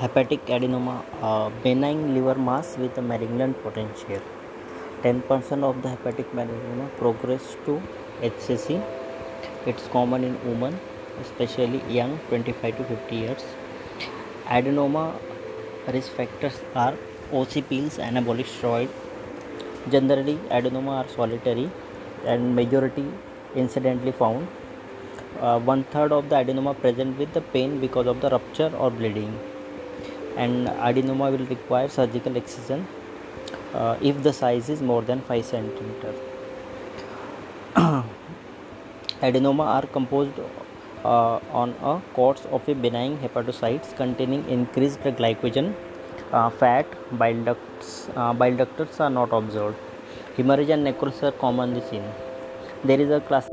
Hepatic adenoma, a benign liver mass with a malignant potential. 10% of the hepatic adenoma progress to HCC. It's common in women, especially young 25 to 50 years. Adenoma risk factors are OC pills, anabolic steroid. Generally, adenoma are solitary and majority incidentally found. Uh, one third of the adenoma present with the pain because of the rupture or bleeding and adenoma will require surgical excision uh, if the size is more than 5 centimeter. Adenoma are composed uh, on a course of a benign hepatocytes containing increased glycogen uh, fat bile ducts uh, bile ducts are not observed. Hemorrhage and necrosis are commonly seen there is a class